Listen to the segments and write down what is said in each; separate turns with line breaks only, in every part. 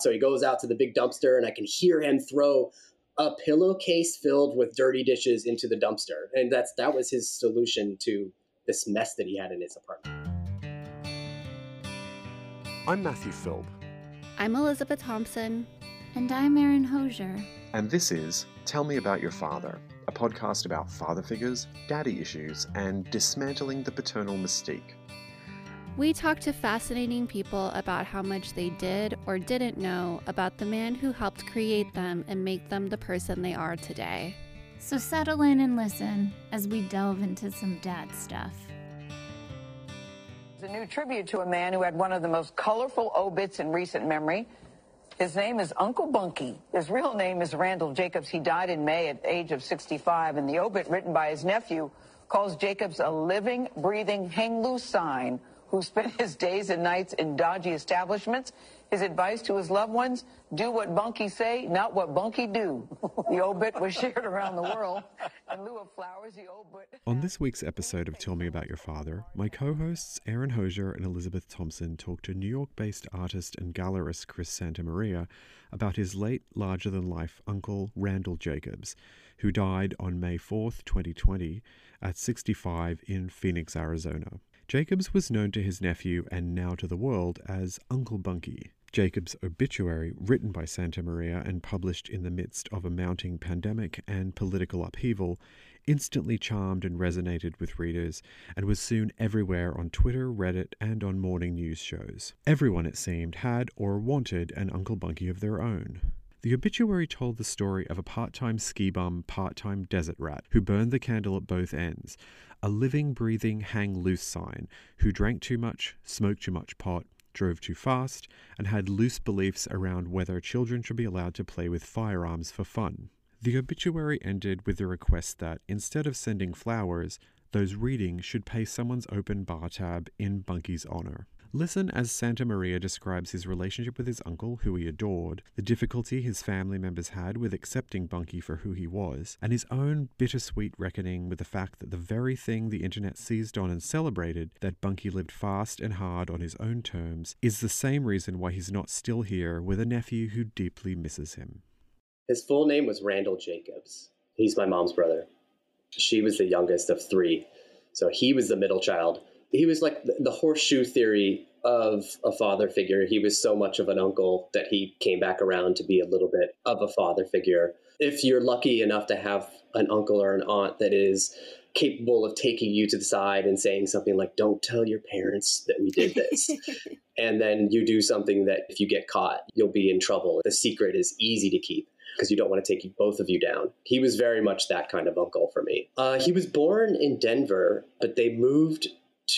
So he goes out to the big dumpster, and I can hear him throw a pillowcase filled with dirty dishes into the dumpster. And that's that was his solution to this mess that he had in his apartment.
I'm Matthew Philp.
I'm Elizabeth Thompson.
And I'm Erin Hosier.
And this is Tell Me About Your Father, a podcast about father figures, daddy issues, and dismantling the paternal mystique.
We talk to fascinating people about how much they did or didn't know about the man who helped create them and make them the person they are today.
So settle in and listen as we delve into some dad stuff.
It's a new tribute to a man who had one of the most colorful obits in recent memory. His name is Uncle Bunky. His real name is Randall Jacobs. He died in May at the age of 65, and the obit written by his nephew calls Jacobs a living, breathing, hang loose sign who spent his days and nights in dodgy establishments. His advice to his loved ones, do what Bunky say, not what Bunky do. The obit was shared around the world. In lieu of flowers, the obit...
On this week's episode of Tell Me About Your Father, my co-hosts Erin Hosier and Elizabeth Thompson talk to New York-based artist and gallerist Chris Santamaria about his late, larger-than-life uncle Randall Jacobs, who died on May 4th, 2020, at 65 in Phoenix, Arizona. Jacobs was known to his nephew and now to the world as Uncle Bunky. Jacobs' obituary, written by Santamaria and published in the midst of a mounting pandemic and political upheaval, instantly charmed and resonated with readers and was soon everywhere on Twitter, Reddit, and on morning news shows. Everyone, it seemed, had or wanted an Uncle Bunky of their own. The obituary told the story of a part time ski bum, part time desert rat who burned the candle at both ends, a living, breathing, hang loose sign who drank too much, smoked too much pot, drove too fast, and had loose beliefs around whether children should be allowed to play with firearms for fun. The obituary ended with the request that, instead of sending flowers, those reading should pay someone's open bar tab in Bunky's honor. Listen as Santamaria describes his relationship with his uncle, who he adored, the difficulty his family members had with accepting Bunky for who he was, and his own bittersweet reckoning with the fact that the very thing the internet seized on and celebrated, that Bunky lived fast and hard on his own terms, is the same reason why he's not still here with a nephew who deeply misses him.
His full name was Randall Jacobs. He's my mom's brother. She was the youngest of three. So he was the middle child he was like the horseshoe theory of a father figure. He was so much of an uncle that he came back around to be a little bit of a father figure. If you're lucky enough to have an uncle or an aunt that is capable of taking you to the side and saying something like, Don't tell your parents that we did this. and then you do something that if you get caught, you'll be in trouble. The secret is easy to keep because you don't want to take both of you down. He was very much that kind of uncle for me. Uh, he was born in Denver, but they moved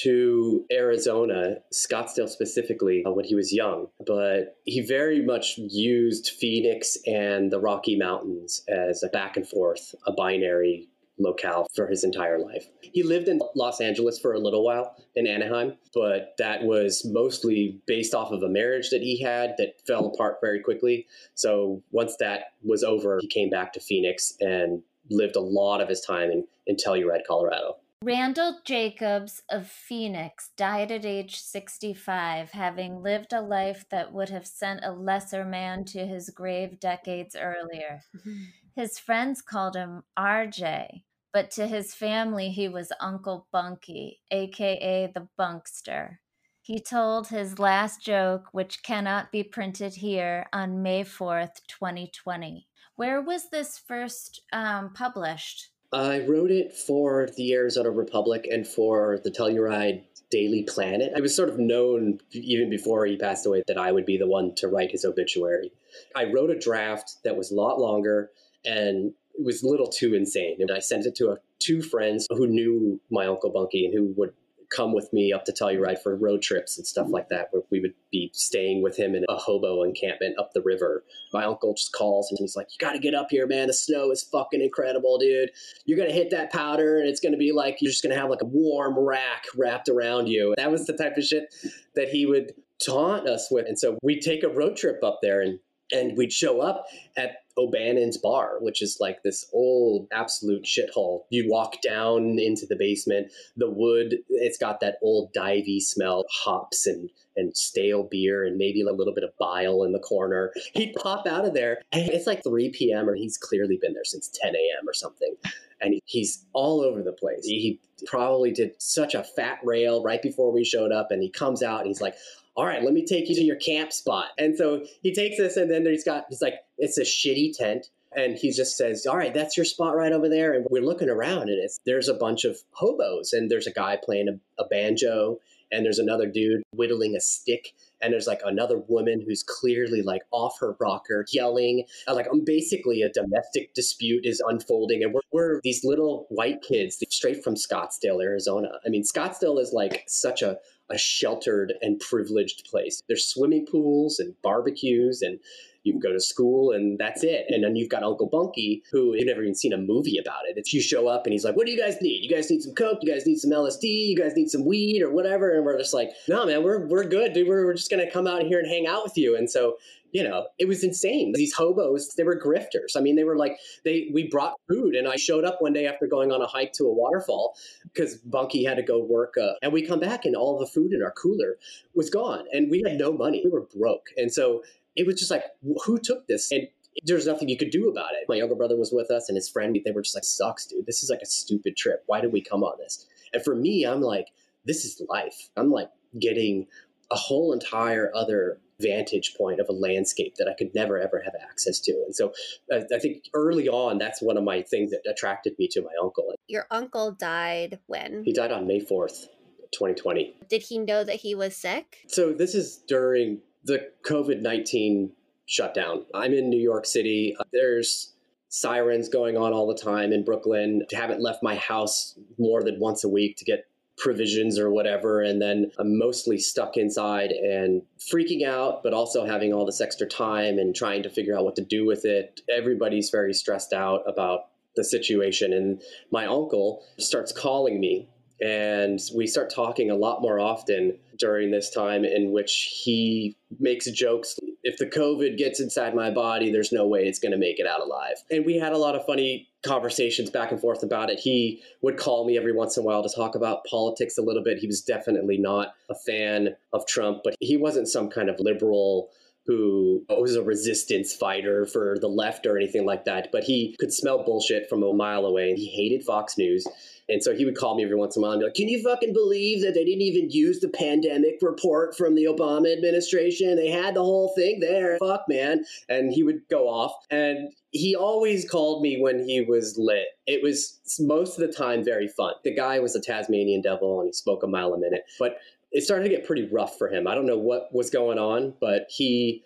to Arizona, Scottsdale specifically, uh, when he was young. But he very much used Phoenix and the Rocky Mountains as a back and forth, a binary locale for his entire life. He lived in Los Angeles for a little while in Anaheim, but that was mostly based off of a marriage that he had that fell apart very quickly. So once that was over, he came back to Phoenix and lived a lot of his time in, in Telluride, Colorado.
Randall Jacobs of Phoenix died at age 65, having lived a life that would have sent a lesser man to his grave decades earlier. His friends called him RJ, but to his family, he was Uncle Bunky, aka the Bunkster. He told his last joke, which cannot be printed here, on May 4th, 2020. Where was this first um, published?
I wrote it for the Arizona Republic and for the Telluride Daily Planet. I was sort of known even before he passed away that I would be the one to write his obituary. I wrote a draft that was a lot longer and it was a little too insane. And I sent it to a, two friends who knew my Uncle Bunky and who would come with me up to Telluride for road trips and stuff like that, where we would be staying with him in a hobo encampment up the river. My uncle just calls and he's like, You got to get up here, man. The snow is fucking incredible, dude. You're going to hit that powder and it's going to be like, you're just going to have like a warm rack wrapped around you. That was the type of shit that he would taunt us with. And so we'd take a road trip up there and and we'd show up at O'Bannon's bar, which is like this old absolute shithole. You walk down into the basement, the wood, it's got that old divey smell, hops and and stale beer and maybe a little bit of bile in the corner. He'd pop out of there and it's like 3 p.m. or he's clearly been there since 10 a.m. or something. And he's all over the place. He probably did such a fat rail right before we showed up and he comes out and he's like, all right, let me take you to your camp spot. And so he takes us, and then he's got, he's like, it's a shitty tent. And he just says, all right, that's your spot right over there. And we're looking around, and it's, there's a bunch of hobos, and there's a guy playing a, a banjo, and there's another dude whittling a stick and there's like another woman who's clearly like off her rocker yelling like um, basically a domestic dispute is unfolding and we're, we're, these little white kids straight from scottsdale arizona i mean scottsdale is like such a a sheltered and privileged place. There's swimming pools and barbecues and you can go to school and that's it. And then you've got Uncle Bunky, who you've never even seen a movie about it. If you show up and he's like, What do you guys need? You guys need some coke? You guys need some LSD? You guys need some weed or whatever? And we're just like, No, man, we're we're good, dude. We're, we're just gonna come out here and hang out with you. And so you know, it was insane. These hobos, they were grifters. I mean, they were like, they, we brought food and I showed up one day after going on a hike to a waterfall because Bunky had to go work. Uh, and we come back and all the food in our cooler was gone and we had no money. We were broke. And so it was just like, who took this? And there's nothing you could do about it. My younger brother was with us and his friend, they were just like, sucks, dude. This is like a stupid trip. Why did we come on this? And for me, I'm like, this is life. I'm like getting a whole entire other vantage point of a landscape that I could never ever have access to. And so I, I, think early on, that's one of my things that attracted me to my uncle.
Your uncle died when?
He died on May 4th, 2020.
Did he know that he was sick?
So this is during the COVID 19 shutdown. I'm in New York City. There's sirens going on all the time in Brooklyn. I haven't left my house more than once a week to get provisions or whatever. And then I'm mostly stuck inside and freaking out, but also having all this extra time and trying to figure out what to do with it. Everybody's very stressed out about the situation. And my uncle starts calling me and we start talking a lot more often during this time in which he makes jokes if the covid gets inside my body there's no way it's going to make it out alive and we had a lot of funny conversations back and forth about it he would call me every once in a while to talk about politics a little bit he was definitely not a fan of trump but he wasn't some kind of liberal who was a resistance fighter for the left or anything like that, but he could smell bullshit from a mile away. He hated Fox News. And so he would call me every once in a while and be like, Can you fucking believe that they didn't even use the pandemic report from the Obama administration? They had the whole thing there. Fuck, man. And he would go off. And he always called me when he was lit. It was most of the time very fun. The guy was a Tasmanian devil and he spoke a mile a minute. But it started to get pretty rough for him. I don't know what was going on, but he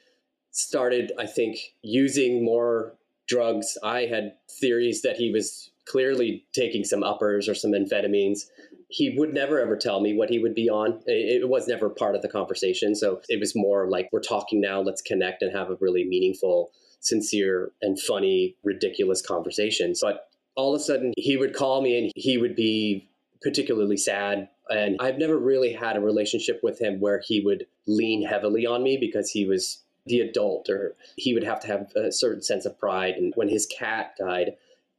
started, I think, using more drugs. I had theories that he was clearly taking some uppers or some amphetamines. He would never ever tell me what he would be on. It was never part of the conversation. So it was more like, we're talking now, let's connect and have a really meaningful, sincere, and funny, ridiculous conversation. But all of a sudden, he would call me and he would be particularly sad. And I've never really had a relationship with him where he would lean heavily on me because he was the adult or he would have to have a certain sense of pride. And when his cat died,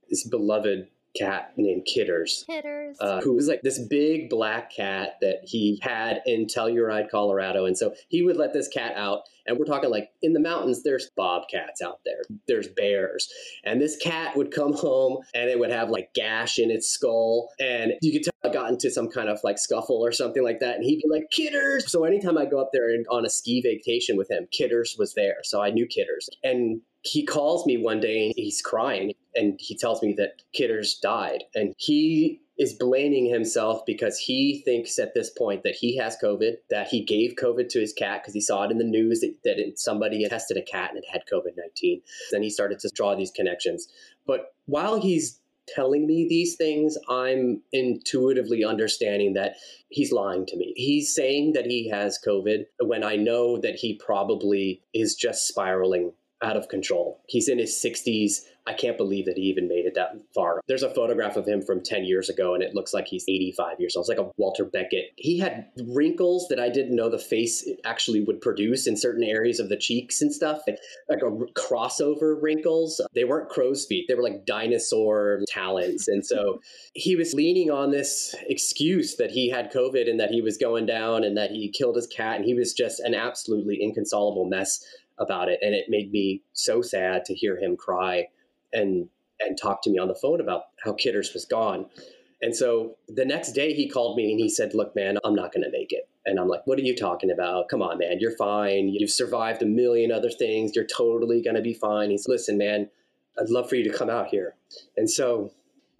this beloved cat named Kitters.
Kitters.
Uh, who was like this big black cat that he had in Telluride, Colorado. And so he would let this cat out. And we're talking like in the mountains, there's bobcats out there, there's bears. And this cat would come home and it would have like gash in its skull. And you could tell it got into some kind of like scuffle or something like that. And he'd be like, Kitters. So anytime I go up there on a ski vacation with him, Kitters was there. So I knew Kitters. And he calls me one day and he's crying and he tells me that Kitters died. And he is blaming himself because he thinks at this point that he has COVID, that he gave COVID to his cat because he saw it in the news that, that somebody had tested a cat and it had COVID 19. Then he started to draw these connections. But while he's telling me these things, I'm intuitively understanding that he's lying to me. He's saying that he has COVID when I know that he probably is just spiraling out of control. He's in his 60s. I can't believe that he even made it that far. There's a photograph of him from 10 years ago, and it looks like he's 85 years old. It's like a Walter Beckett. He had wrinkles that I didn't know the face actually would produce in certain areas of the cheeks and stuff, like, a crossover wrinkles. They weren't crow's feet, they were like dinosaur talons. And so he was leaning on this excuse that he had COVID and that he was going down and that he killed his cat. And he was just an absolutely inconsolable mess about it. And it made me so sad to hear him cry and and talk to me on the phone about how Kitters was gone. And so the next day he called me and he said, Look, man, I'm not going to make it. And I'm like, What are you talking about? Come on, man, you're fine. You've survived a million other things. You're totally going to be fine. He's, Listen, man, I'd love for you to come out here. And so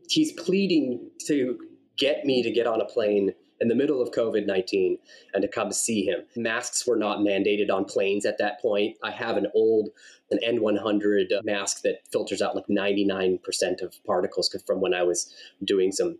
he's pleading to get me to get on a plane in the middle of COVID 19 and to come see him. Masks were not mandated on planes at that point. I have an old an N100 mask that filters out like 99% of particles from when I was doing some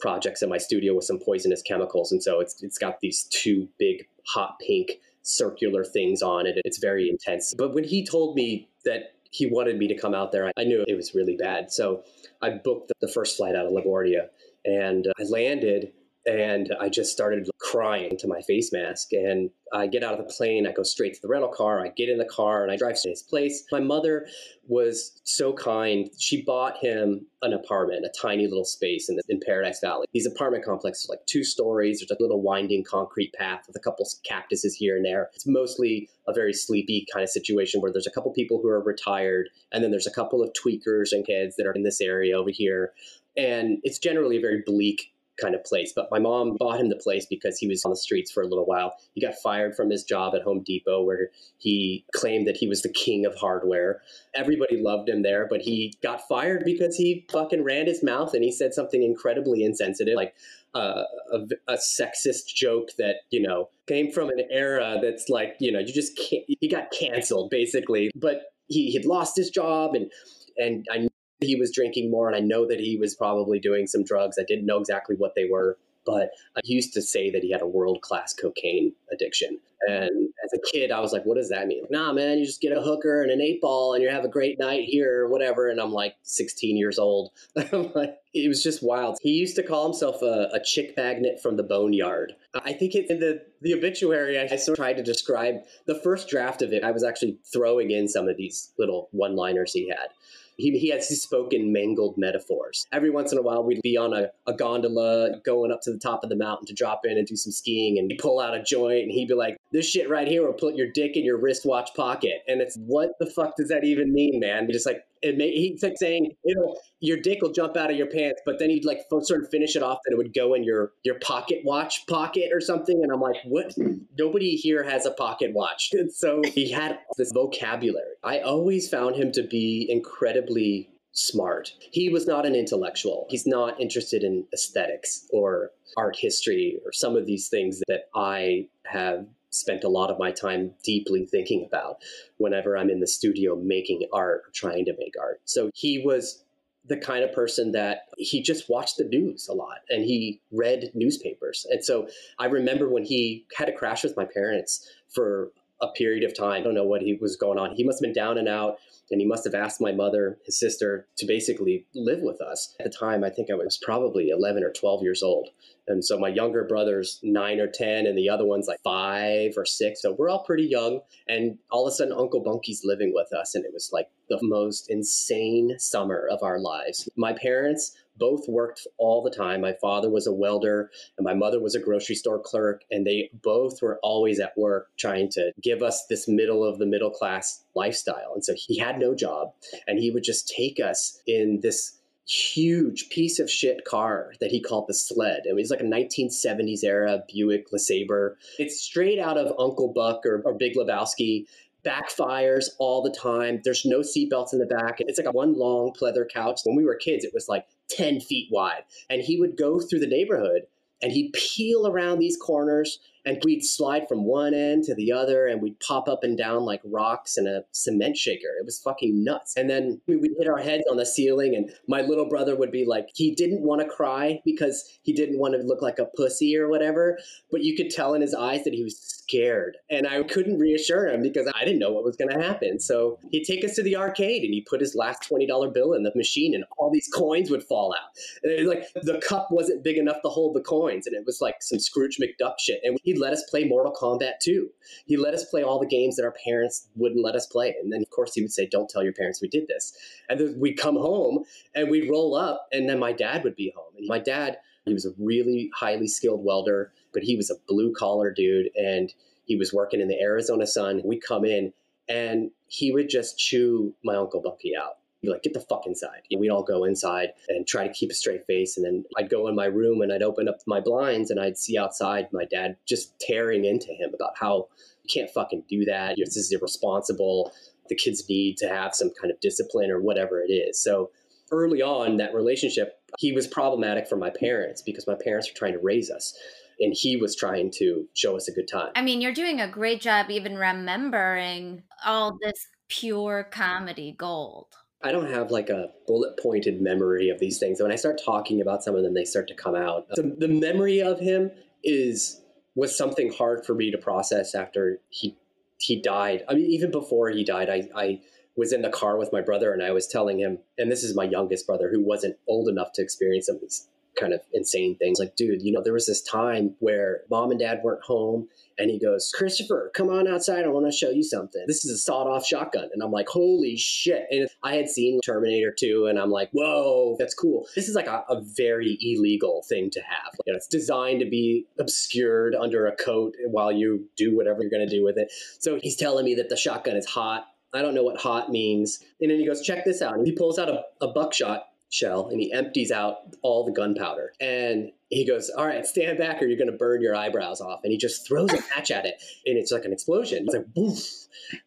projects in my studio with some poisonous chemicals. And so it's, it's got these two big hot pink circular things on it. It's very intense. But when he told me that he wanted me to come out there, I knew it was really bad. So I booked the first flight out of LaGuardia and I landed and I just started crying to my face mask. And I get out of the plane, I go straight to the rental car, I get in the car, and I drive to his place. My mother was so kind. She bought him an apartment, a tiny little space in, the, in Paradise Valley. These apartment complexes, are like two stories, there's a little winding concrete path with a couple cactuses here and there. It's mostly a very sleepy kind of situation where there's a couple people who are retired, and then there's a couple of tweakers and kids that are in this area over here. And it's generally a very bleak kind of place. But my mom bought him the place because he was on the streets for a little while. He got fired from his job at Home Depot, where he claimed that he was the king of hardware. Everybody loved him there, but he got fired because he fucking ran his mouth and he said something incredibly insensitive, like uh, a, a, sexist joke that you know came from an era that's like you know you just can't. He got canceled basically, but he had lost his job and and I he was drinking more, and I know that he was probably doing some drugs. I didn't know exactly what they were, but uh, I used to say that he had a world class cocaine addiction. And as a kid, I was like, what does that mean? Nah, man, you just get a hooker and an eight ball and you have a great night here or whatever. And I'm like 16 years old. like, it was just wild. He used to call himself a, a chick magnet from the boneyard. I think it, in the, the obituary, I sort of tried to describe the first draft of it. I was actually throwing in some of these little one liners he had he, he has spoken mangled metaphors. Every once in a while, we'd be on a, a gondola going up to the top of the mountain to drop in and do some skiing, and pull out a joint, and he'd be like, "This shit right here will put your dick in your wristwatch pocket." And it's what the fuck does that even mean, man? Just like, it may, he's like saying, you know, your dick will jump out of your pants, but then he'd like sort of finish it off that it would go in your your pocket watch pocket or something. And I'm like, what? Nobody here has a pocket watch. And so he had this vocabulary. I always found him to be incredibly smart. He was not an intellectual. He's not interested in aesthetics or art history or some of these things that I have spent a lot of my time deeply thinking about whenever I'm in the studio making art or trying to make art. So he was the kind of person that he just watched the news a lot and he read newspapers. And so I remember when he had a crash with my parents for a period of time. I don't know what he was going on. He must have been down and out and he must have asked my mother, his sister, to basically live with us. At the time, I think I was probably 11 or 12 years old. And so my younger brother's nine or 10, and the other one's like five or six. So we're all pretty young. And all of a sudden, Uncle Bunky's living with us. And it was like the most insane summer of our lives. My parents both worked all the time. My father was a welder and my mother was a grocery store clerk, and they both were always at work trying to give us this middle of the middle class lifestyle. And so he had no job, and he would just take us in this huge piece of shit car that he called the sled. And it was like a 1970s era Buick LeSabre. It's straight out of Uncle Buck or, or Big Lebowski backfires all the time. There's no seatbelts in the back. It's like a one long pleather couch. When we were kids, it was like 10 feet wide. And he would go through the neighborhood and he'd peel around these corners and we'd slide from one end to the other and we'd pop up and down like rocks in a cement shaker. It was fucking nuts. And then we'd hit our heads on the ceiling and my little brother would be like, he didn't want to cry because he didn't want to look like a pussy or whatever, but you could tell in his eyes that he was scared. And I couldn't reassure him because I didn't know what was going to happen. So he'd take us to the arcade and he put his last $20 bill in the machine and all these coins would fall out. And like the cup wasn't big enough to hold the coins and it was like some Scrooge McDuck shit. And he'd let us play Mortal Kombat 2. He let us play all the games that our parents wouldn't let us play. And then, of course, he would say, Don't tell your parents we did this. And then we'd come home and we'd roll up, and then my dad would be home. And my dad, he was a really highly skilled welder, but he was a blue collar dude. And he was working in the Arizona sun. We'd come in, and he would just chew my Uncle Bunky out be like, get the fuck inside. We'd all go inside and try to keep a straight face. And then I'd go in my room and I'd open up my blinds and I'd see outside my dad just tearing into him about how you can't fucking do that. This is irresponsible. The kids need to have some kind of discipline or whatever it is. So early on, that relationship, he was problematic for my parents because my parents were trying to raise us and he was trying to show us a good time.
I mean, you're doing a great job even remembering all this pure comedy gold.
I don't have like a bullet pointed memory of these things. When I start talking about some of them, they start to come out. So the memory of him is was something hard for me to process after he he died. I mean, even before he died, I, I was in the car with my brother and I was telling him, and this is my youngest brother who wasn't old enough to experience some of these kind of insane things. Like, dude, you know, there was this time where mom and dad weren't home and he goes, Christopher, come on outside. I want to show you something. This is a sawed off shotgun. And I'm like, holy shit. And I had seen Terminator 2 and I'm like, whoa, that's cool. This is like a, a very illegal thing to have. You know, it's designed to be obscured under a coat while you do whatever you're going to do with it. So he's telling me that the shotgun is hot. I don't know what hot means. And then he goes, check this out. And he pulls out a, a buckshot shell and he empties out all the gunpowder. And he goes, All right, stand back or you're going to burn your eyebrows off. And he just throws a match at it and it's like an explosion. It's like, woof,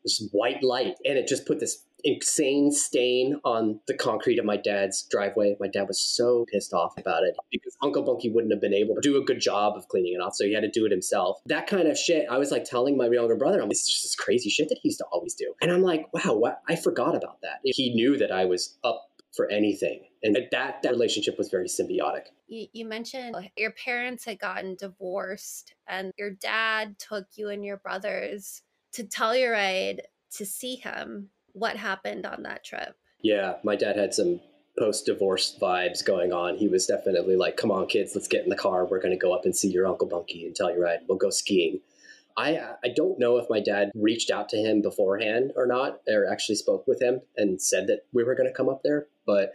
this white light. And it just put this insane stain on the concrete of my dad's driveway. My dad was so pissed off about it because Uncle Bunky wouldn't have been able to do a good job of cleaning it off. So he had to do it himself. That kind of shit, I was like telling my younger brother, I'm like, it's just this crazy shit that he used to always do. And I'm like, wow, what? I forgot about that. He knew that I was up for anything. And that, that relationship was very symbiotic.
You, you mentioned uh, your parents had gotten divorced, and your dad took you and your brothers to Telluride to see him. What happened on that trip?
Yeah, my dad had some post divorce vibes going on. He was definitely like, come on, kids, let's get in the car. We're going to go up and see your Uncle Bunky and Telluride. We'll go skiing. I I don't know if my dad reached out to him beforehand or not, or actually spoke with him and said that we were going to come up there. But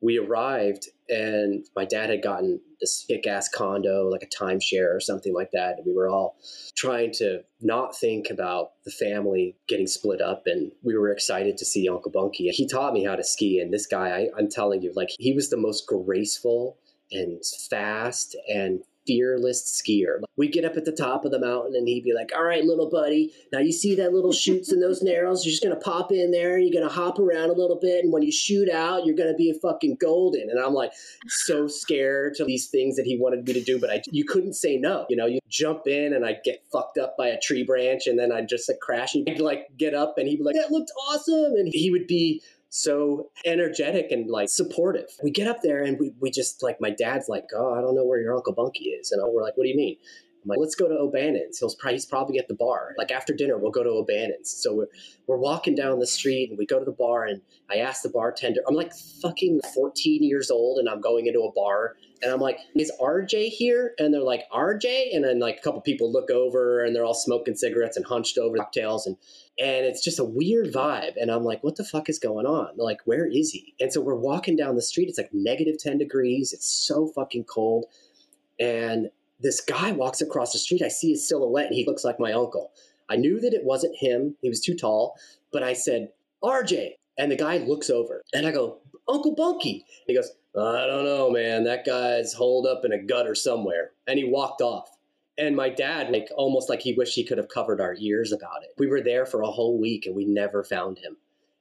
we arrived, and my dad had gotten this kick ass condo, like a timeshare or something like that. And we were all trying to not think about the family getting split up, and we were excited to see Uncle Bunky. He taught me how to ski, and this guy, I, I'm telling you, like he was the most graceful and fast and fearless skier. We'd get up at the top of the mountain and he'd be like, All right, little buddy, now you see that little shoots and those narrows? You're just going to pop in there, you're going to hop around a little bit. And when you shoot out, you're going to be a fucking golden. And I'm like, so scared to these things that he wanted me to do, but I, you couldn't say no. You know, you jump in and I'd get fucked up by a tree branch and then I'd just like crash and he'd like get up and he'd be like, That looked awesome. And he would be so energetic and like supportive. We get up there and we, we just like, my dad's like, oh, I don't know where your Uncle Bunky is. And we're like, what do you mean? I'm like, let's go to O'Bannon's. He'll probably, he's probably at the bar. Like after dinner, we'll go to O'Bannon's. So we're, we're walking down the street and we go to the bar and I ask the bartender, I'm like fucking 14 years old and I'm going into a bar and I'm like, is RJ here? And they're like, RJ? And then like a couple people look over and they're all smoking cigarettes and hunched over cocktails and and it's just a weird vibe. And I'm like, what the fuck is going on? Like, where is he? And so we're walking down the street. It's like negative 10 degrees. It's so fucking cold. And this guy walks across the street. I see his silhouette and he looks like my uncle. I knew that it wasn't him. He was too tall. But I said, RJ. And the guy looks over and I go, Uncle Bunky. He goes, I don't know, man. That guy's holed up in a gutter somewhere. And he walked off. And my dad, like almost like he wished he could have covered our ears about it. We were there for a whole week and we never found him.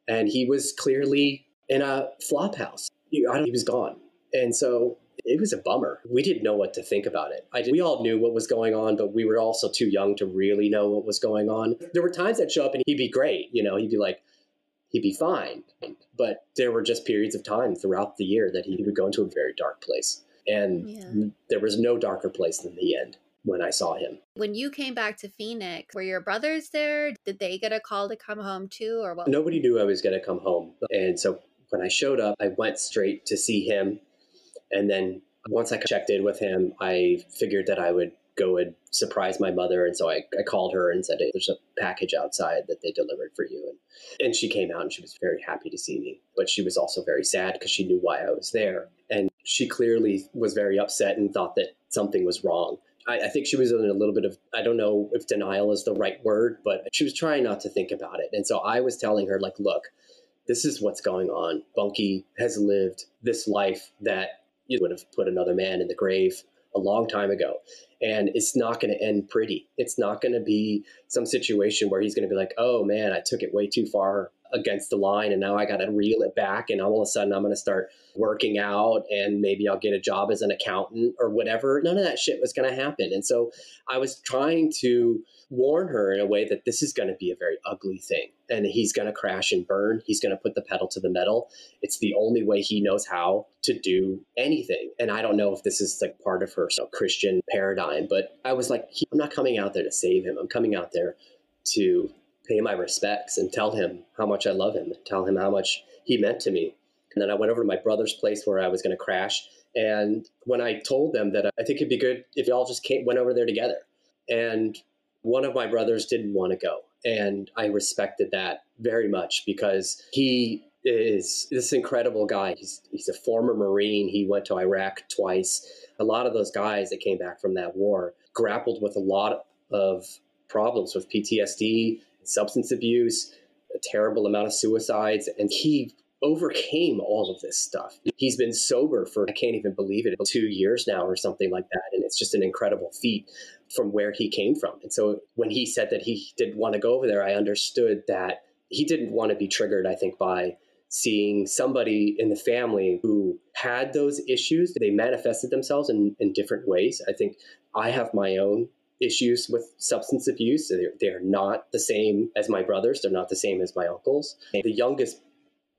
And he was clearly in a flop house. He was gone. And so it was a bummer. We didn't know what to think about it. I did, we all knew what was going on, but we were also too young to really know what was going on. There were times I'd show up and he'd be great. You know, he'd be like, he'd be fine. But there were just periods of time throughout the year that he would go into a very dark place. And yeah. there was no darker place than the end when I saw him.
When you came back to Phoenix, were your brothers there? Did they get a call to come home too, or what?
Nobody knew I was going to come home. And so when I showed up, I went straight to see him. And then once I checked in with him, I figured that I would go and surprise my mother. And so I, I called her and said, hey, there's a package outside that they delivered for you. And, and she came out and she was very happy to see me. But she was also very sad because she knew why I was there. And she clearly was very upset and thought that something was wrong. I, I think she was in a little bit of, I don't know if denial is the right word, but she was trying not to think about it. And so I was telling her, like, look, this is what's going on. Bunky has lived this life that you would have put another man in the grave a long time ago. And it's not going to end pretty. It's not going to be some situation where he's going to be like, oh man, I took it way too far against the line and now I got to reel it back. And all of a sudden I'm going to start working out and maybe I'll get a job as an accountant or whatever. None of that shit was going to happen. And so I was trying to warn her in a way that this is going to be a very ugly thing and he's going to crash and burn. He's going to put the pedal to the metal. It's the only way he knows how to do anything. And I don't know if this is like part of her so Christian paradigm, but I was like, I'm not coming out there to save him. I'm coming out there to pay my respects and tell him how much I love him, tell him how much he meant to me. And then I went over to my brother's place where I was going to crash. And when I told them that I think it'd be good if y'all just came, went over there together. And one of my brothers didn't want to go. And I respected that very much because he is this incredible guy. He's, he's a former Marine. He went to Iraq twice. A lot of those guys that came back from that war grappled with a lot of problems with PTSD, substance abuse, a terrible amount of suicides. And he overcame all of this stuff. He's been sober for, I can't even believe it, two years now or something like that. And it's just an incredible feat from where he came from. And so when he said that he didn't want to go over there, I understood that he didn't want to be triggered, I think, by seeing somebody in the family who had those issues. They manifested themselves in, in different ways. I think I have my own issues with substance abuse. They're, they're not the same as my brothers. They're not the same as my uncles. The youngest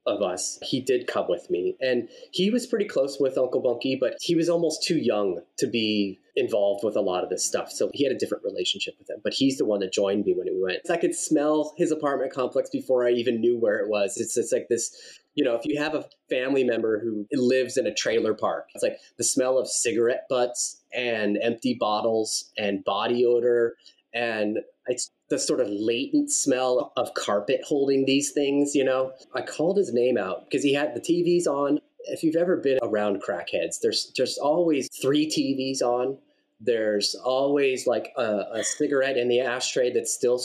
of us, he did come with me. And he was pretty close with Uncle Bunky, but he was almost too young to be involved with a lot of this stuff. So he had a different relationship with him. But he's the one that joined me when we went. I could smell his apartment complex before I even knew where it was. It's just like this, you know, if you have a family member who lives in a trailer park, it's like the smell of cigarette butts and empty bottles and body odor and it's the sort of latent smell of carpet holding these things, you know. I called his name out because he had the TVs on. If you've ever been around crackheads, there's there's always three TVs on. There's always like a, a cigarette in the ashtray that's still,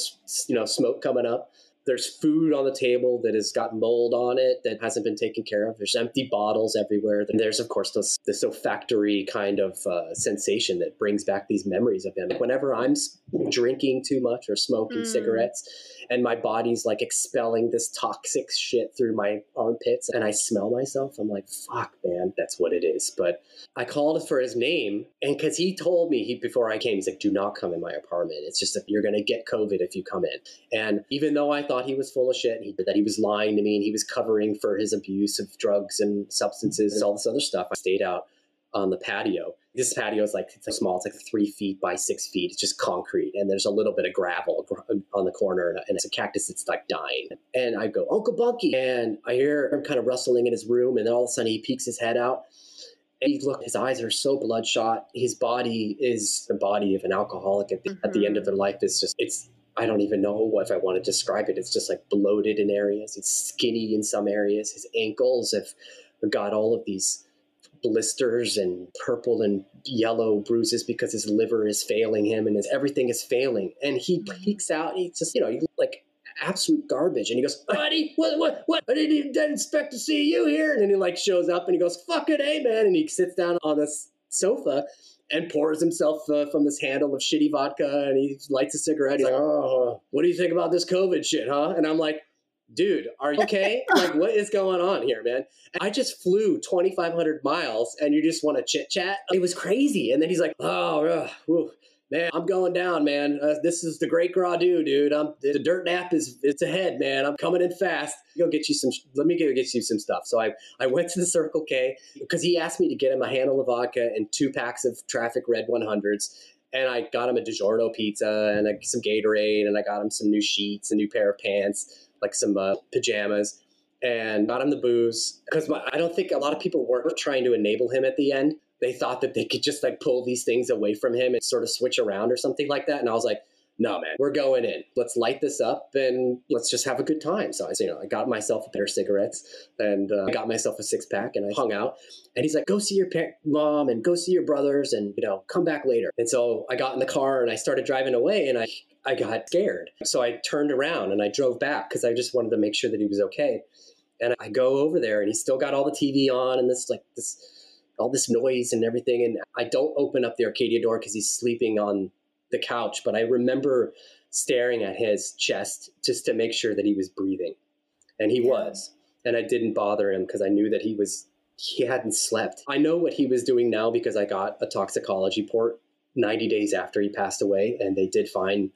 you know, smoke coming up. There's food on the table that has got mold on it that hasn't been taken care of. There's empty bottles everywhere. And there's, of course, this, this olfactory kind of uh, sensation that brings back these memories of him. Whenever I'm drinking too much or smoking mm. cigarettes, and my body's like expelling this toxic shit through my armpits and I smell myself. I'm like, fuck, man, that's what it is. But I called for his name and because he told me he before I came, he's like, do not come in my apartment. It's just that you're gonna get COVID if you come in. And even though I thought he was full of shit and he, that he was lying to me and he was covering for his abuse of drugs and substances and all this other stuff, I stayed out on the patio. This patio is like it's small; it's like three feet by six feet. It's just concrete, and there's a little bit of gravel on the corner, and it's a cactus that's like dying. And I go, Uncle Bunky, and I hear him kind of rustling in his room, and then all of a sudden he peeks his head out. And he look, his eyes are so bloodshot. His body is the body of an alcoholic at the, mm-hmm. at the end of their life. It's just, it's, I don't even know if I want to describe it. It's just like bloated in areas. It's skinny in some areas. His ankles have got all of these blisters and purple and yellow bruises because his liver is failing him and his everything is failing. And he mm-hmm. peeks out. He's just, you know, like absolute garbage. And he goes, buddy, what, what, what? I didn't even didn't expect to see you here. And then he like shows up and he goes, fuck it, hey man. And he sits down on this sofa and pours himself uh, from this handle of shitty vodka and he lights a cigarette. He's like, oh, what do you think about this COVID shit, huh? And I'm like, dude, are you okay? like, what is going on here, man? I just flew 2,500 miles and you just want to chit chat? It was crazy. And then he's like, oh, whew, man, I'm going down, man. Uh, this is the great Gradu, dude. I'm, the dirt nap is it's ahead, man. I'm coming in fast. Go get you some. Let me go get you some stuff. So I I went to the Circle K because he asked me to get him a handle of vodka and two packs of Traffic Red 100s. And I got him a DiGiorno pizza and some Gatorade, and I got him some new sheets, a new pair of pants like some uh, pajamas, and got him the booze because I don't think a lot of people were trying to enable him at the end. They thought that they could just like pull these things away from him and sort of switch around or something like that. And I was like, no, man, we're going in. Let's light this up and let's just have a good time. So I, you know, I got myself a pair of cigarettes and uh, I got myself a six pack and I hung out. And he's like, go see your pa- mom and go see your brothers and, you know, come back later. And so I got in the car and I started driving away and I, I got scared. So I turned around and I drove back because I just wanted to make sure that he was okay. And I go over there and he's still got all the TV on and this like this all this noise and everything. And I don't open up the Arcadia door because he's sleeping on the couch. But I remember staring at his chest just to make sure that he was breathing. And he yeah. was. And I didn't bother him because I knew that he was he hadn't slept. I know what he was doing now because I got a toxicology port 90 days after he passed away, and they did find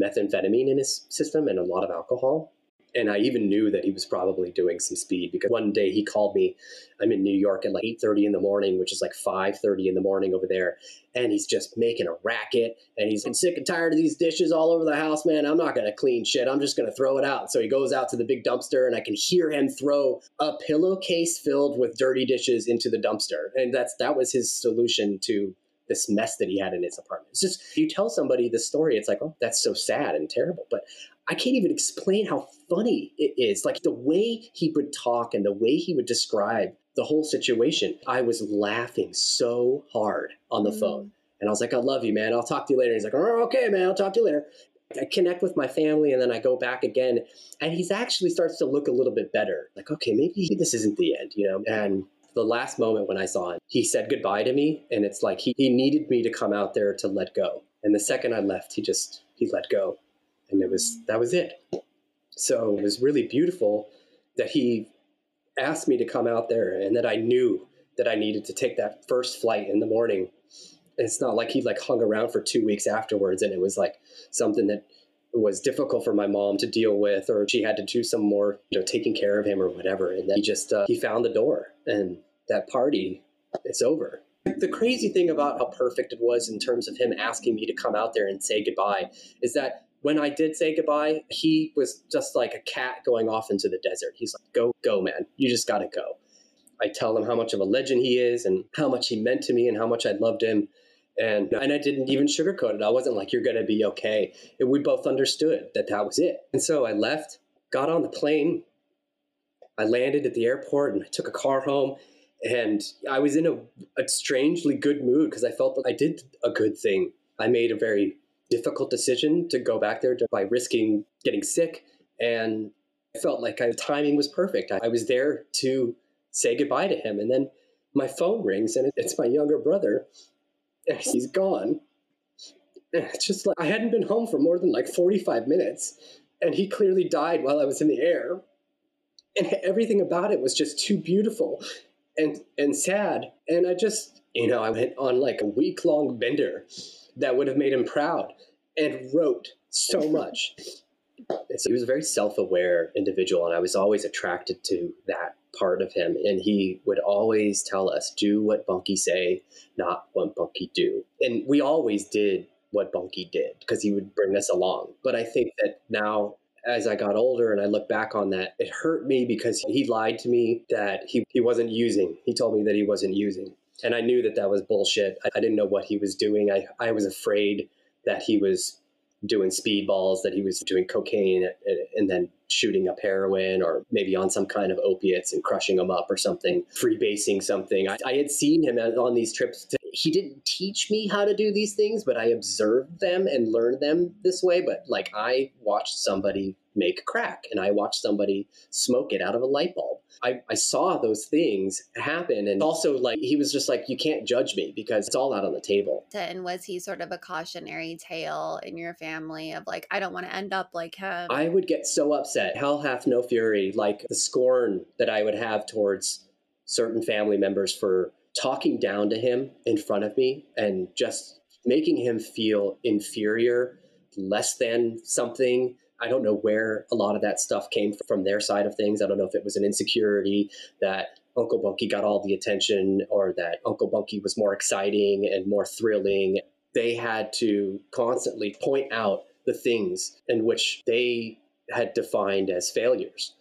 methamphetamine in his system and a lot of alcohol. And I even knew that he was probably doing some speed because one day he called me. I'm in New York at like 8:30 in the morning, which is like 5:30 in the morning over there, and he's just making a racket. And he's been sick and tired of these dishes all over the house, man. I'm not gonna clean shit. I'm just gonna throw it out. So he goes out to the big dumpster, and I can hear him throw a pillowcase filled with dirty dishes into the dumpster. And that's that was his solution to this mess that he had in his apartment. It's just you tell somebody the story, it's like, oh, that's so sad and terrible. But I can't even explain how funny it is. Like the way he would talk and the way he would describe the whole situation. I was laughing so hard on the mm. phone. And I was like, I love you, man. I'll talk to you later. And He's like, oh, okay, man. I'll talk to you later. I connect with my family and then I go back again. And he's actually starts to look a little bit better. Like, okay, maybe this isn't the end, you know? And the last moment when I saw him, he said goodbye to me. And it's like he, he needed me to come out there to let go. And the second I left, he just, he let go. And it was, that was it. So it was really beautiful that he asked me to come out there and that I knew that I needed to take that first flight in the morning. It's not like he like hung around for two weeks afterwards and it was like something that was difficult for my mom to deal with or she had to do some more you know taking care of him or whatever and then he just uh, he found the door and that party it's over the crazy thing about how perfect it was in terms of him asking me to come out there and say goodbye is that when I did say goodbye, he was just like a cat going off into the desert. He's like, go, go, man. You just got to go. I tell him how much of a legend he is and how much he meant to me and how much I loved him. And, and I didn't even sugarcoat it. I wasn't like, you're going to be okay. And we both understood that that was it. And so I left, got on the plane. I landed at the airport and I took a car home. And I was in a, a strangely good mood because I felt that I did a good thing. I made a very difficult decision to go back there by risking getting sick. And I felt like the timing was perfect. I was there to say goodbye to him. And then my phone rings and it's my younger brother and he's gone. And it's just like I hadn't been home for more than like 45 minutes and he clearly died while I was in the air. And everything about it was just too beautiful and and sad. And I just, you know, I went on like a week long bender that would have made him proud and wrote so much. So he was a very self aware individual, and I was always attracted to that part of him. And he would always tell us, do what Bunky say, not what Bunky do. And we always did what Bunky did because he would bring us along. But I think that now as I got older and I look back on that, it hurt me because he lied to me that he, he wasn't using. He told me that he wasn't using. And I knew that that was bullshit. I, I didn't know what he was doing. I, I was afraid that he was doing speedballs, that he was doing cocaine and, and then shooting up heroin or maybe on some kind of opiates and crushing them up or something, freebasing something. I, I had seen him on these trips. He didn't teach me how to do these things, but I observed them and learned them this way. But like I watched somebody make crack and I watched somebody smoke it out of a light bulb I, I saw those things happen. And also, like, he was just like, you can't judge me because it's all out on the table.
And was he sort of a cautionary tale in your family of like, I don't want to end up like him?
I would get so upset. Hell hath no fury. Like the scorn that I would have towards certain family members for talking down to him in front of me and just making him feel inferior, less than something. I don't know where a lot of that stuff came from their side of things. I don't know if it was an insecurity that Uncle Bunky got all the attention or that Uncle Bunky was more exciting and more thrilling. They had to constantly point out the things in which they had defined as failures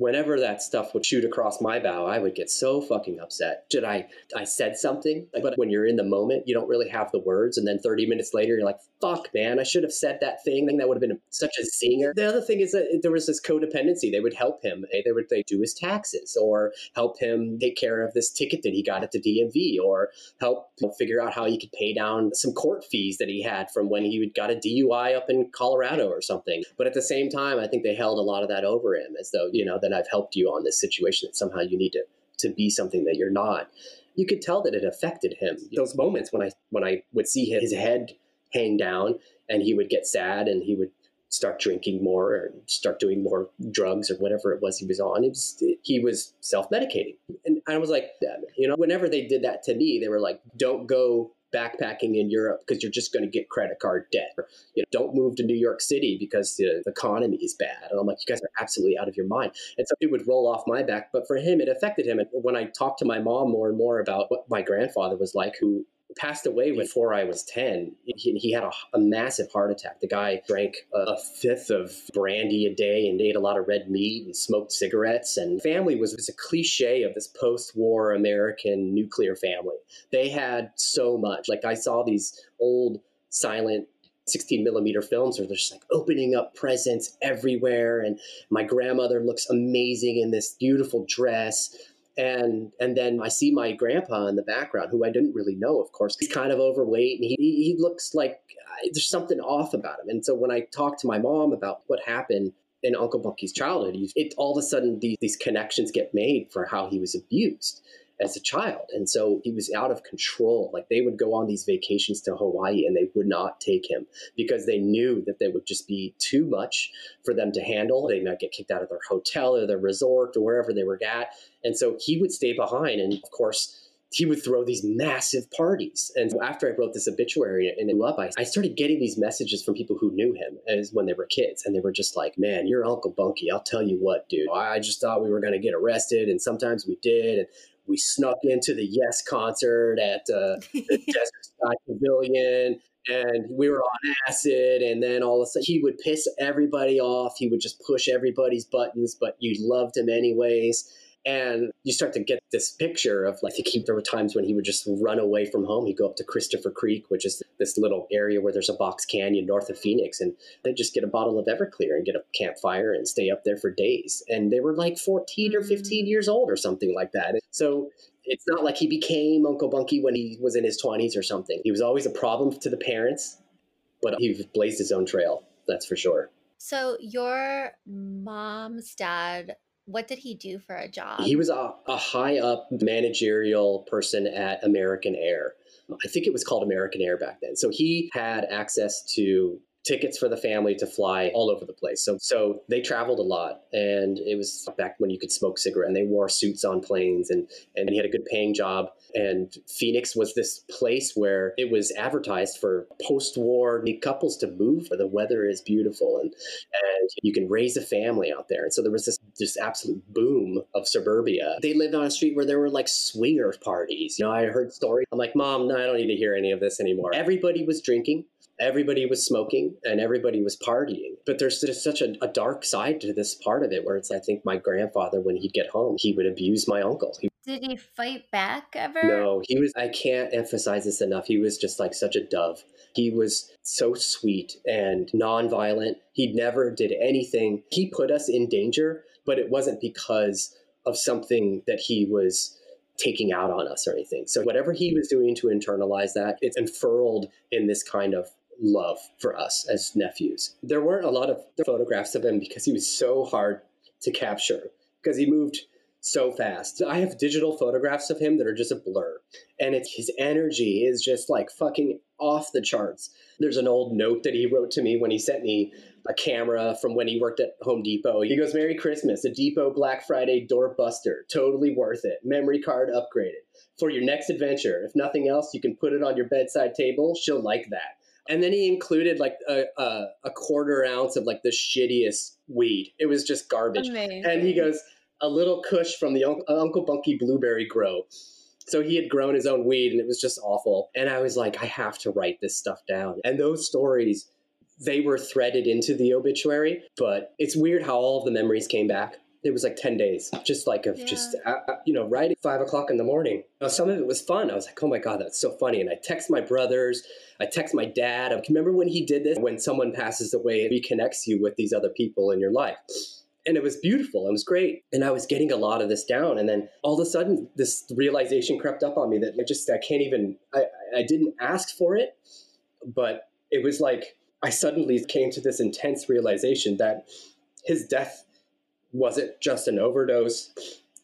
whenever that stuff would shoot across my bow, I would get so fucking upset. Did I I said something? But when you're in the moment, you don't really have the words. And then 30 minutes later, you're like, fuck, man, I should have said that thing. That would have been such a zinger. The other thing is that there was this codependency. They would help him. They would they do his taxes or help him take care of this ticket that he got at the DMV or help figure out how he could pay down some court fees that he had from when he got a DUI up in Colorado or something. But at the same time, I think they held a lot of that over him as though, you know, that I've helped you on this situation that somehow you need to to be something that you're not. You could tell that it affected him. Those moments when I when I would see his head hang down and he would get sad and he would start drinking more or start doing more drugs or whatever it was he was on. It was, he was self medicating. And I was like, you know, whenever they did that to me, they were like, don't go backpacking in Europe because you're just going to get credit card debt. Or, you know, don't move to New York City because the, the, economy is bad. And I'm like, you guys are absolutely out of your mind. And so it would roll off my back. But for him, it affected him. And when I talked to my mom more and more about what my grandfather was like, who passed away before I was 10. He, he had a, a, massive heart attack. The guy drank a, a, fifth of brandy a day and ate a lot of red meat and smoked cigarettes. And family was, was a cliche of this post war American nuclear family. They had so much. Like I saw these old silent 16 millimeter films where they're just like opening up presents everywhere. And my grandmother looks amazing in this beautiful dress and and then I see my grandpa in the background, who I didn't really know, of course. He's kind of overweight, and he he looks like uh, there's something off about him. And so when I talked to my mom about what happened in Uncle Bunky's childhood, it all of a sudden these, these connections get made for how he was abused as a child. And so he was out of control. Like they would go on these vacations to Hawaii and they would not take him because they knew that they would just be too much for them to handle. They might get kicked out of their hotel or their resort or wherever they were at. And so he would stay behind. And of course, he would throw these massive parties. And after I wrote this obituary and it blew up, I, I started getting these messages from people who knew him as when they were kids. And they were just like, man, you're Uncle Bunky. I'll tell you what, dude. I just thought we were going to get arrested. And sometimes we did. And we snuck into the Yes concert at uh, the Desert Sky Pavilion, and we were on acid. And then all of a sudden, he would piss everybody off. He would just push everybody's buttons, but you loved him anyways. And you start to get this picture of like, I think there were times when he would just run away from home. He'd go up to Christopher Creek, which is this little area where there's a box canyon north of Phoenix, and they'd just get a bottle of Everclear and get a campfire and stay up there for days. And they were like 14 or 15 mm. years old or something like that. So it's not like he became Uncle Bunky when he was in his 20s or something. He was always a problem to the parents, but he blazed his own trail, that's for sure.
So, your mom's dad what did he do for a job?
He was a, a high up managerial person at American Air. I think it was called American Air back then. So he had access to tickets for the family to fly all over the place. So so they traveled a lot and it was back when you could smoke cigarette and they wore suits on planes and and he had a good paying job and Phoenix was this place where it was advertised for post-war couples to move where the weather is beautiful and and you can raise a family out there. And so there was this this absolute boom of suburbia. They lived on a street where there were like swinger parties. You know, I heard stories. I'm like, "Mom, no, I don't need to hear any of this anymore." Everybody was drinking everybody was smoking and everybody was partying. But there's just such a, a, dark side to this part of it where it's, I think my grandfather, when he'd get home, he would abuse my uncle. He,
Did he fight back ever?
No, he was, I can't emphasize this enough. He was just like such a dove. He was so sweet and nonviolent. He never did anything. He put us in danger, but it wasn't because of something that he was taking out on us or anything. So whatever he was doing to internalize that, it's unfurled in this kind of love for us as nephews. There weren't a lot of photographs of him because he was so hard to capture because he moved so fast. I have digital photographs of him that are just a blur. And it's his energy is just like fucking off the charts. There's an old note that he wrote to me when he sent me a camera from when he worked at Home Depot. He goes, Merry Christmas, a Depot Black Friday door buster. Totally worth it. Memory card upgraded. For your next adventure, if nothing else, you can put it on your bedside table. She'll like that. And then he included like a, a, a quarter ounce of like the shittiest weed. It was just garbage.
Amazing.
And he goes, a little kush from the Un- Uncle Bunky blueberry grow. So he had grown his own weed and it was just awful. And I was like, I have to write this stuff down. And those stories, they were threaded into the obituary, but it's weird how all of the memories came back. It was like 10 days, just like of
Yeah.
just, uh, uh, you know, right at five o'clock in the morning. Now, some of it was fun. I was like, oh my God, that's so funny. And I text my brothers, I text my dad. I remember when he did this? When someone passes away, it reconnects you with these other people in your life and it was beautiful. It was great. And I was getting a lot of this down. And then all of a sudden, this realization crept up on me that I just, I can't even, I, I didn't ask for it, but it was like I suddenly came to this intense realization that his death wasn't just an overdose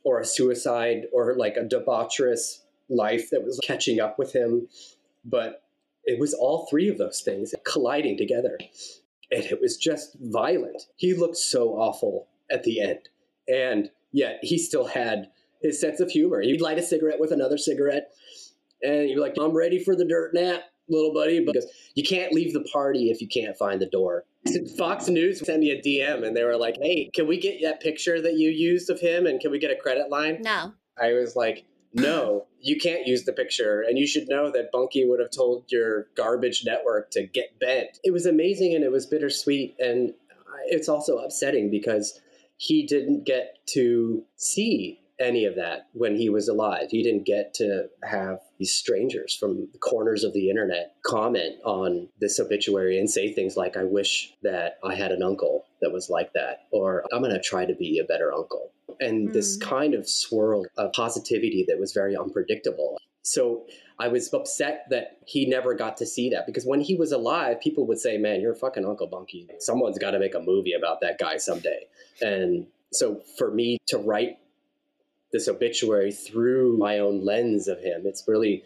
or a suicide or like a debaucherous life that was catching up with him, but it was all three of those things colliding together and it was just violent. He looked so awful at the end, and yet he still had his sense of humor. He'd light a cigarette with another cigarette, and you're like, "I'm ready for the dirt nap, little buddy," because you can't leave the party if you can't find the door. Fox News sent me a DM, and they were like, "Hey, can we get that picture that you used of him, and can we get a credit line?"
No.
I was like, no, you can't use the picture. And you should know that Bunky would have told your garbage network to get bent. It was amazing and it was bittersweet. And it's also upsetting because he didn't get to see any of that when he was alive. He didn't get to have these strangers from the corners of the internet comment on this obituary and say things like, I wish that I had an uncle that was like that, or I'm going to try to be a better uncle. And this
Mm.
kind of swirl of positivity that was very unpredictable. So I was upset that he never got to see that because when he was alive, people would say, Man, you're a fucking Uncle Bunky. Someone's got to make a movie about that guy someday. And so for me to write this obituary through my own lens of him, it's really.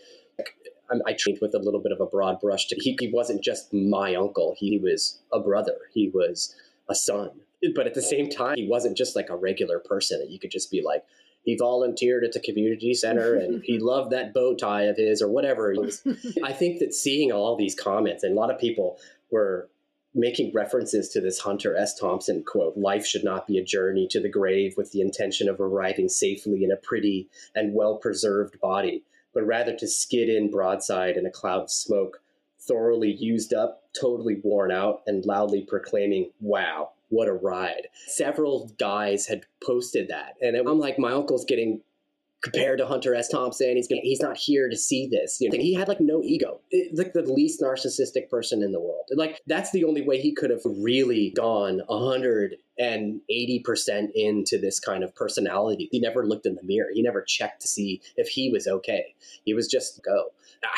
I'm- I treat with a little bit of a broad brush. To, he, he wasn't just my uncle; he was a brother. He was a son. But at the same time, he wasn't just like a regular person that you could just be like, he volunteered at the community center and he loved that bow tie of his or whatever. Was, I think that seeing all these comments and a lot of people were making references to this Hunter S. Thompson quote Life should not be a journey to the grave with the intention of arriving safely in a pretty and well preserved body, but rather to skid in broadside in a cloud of smoke, thoroughly used up, totally worn out, and loudly proclaiming, Wow, what a ride. Several guys had posted that. And I'm like, my uncle's getting compared to Hunter S. Thompson. He's gonna, he's not here to see this. You know, he had like no ego, It- like the least narcissistic person in the world. Like that's the only way he could have really gone hundred and eighty percent into this kind of personality. He never looked in the mirror. He never checked to see if he was okay. He was just go.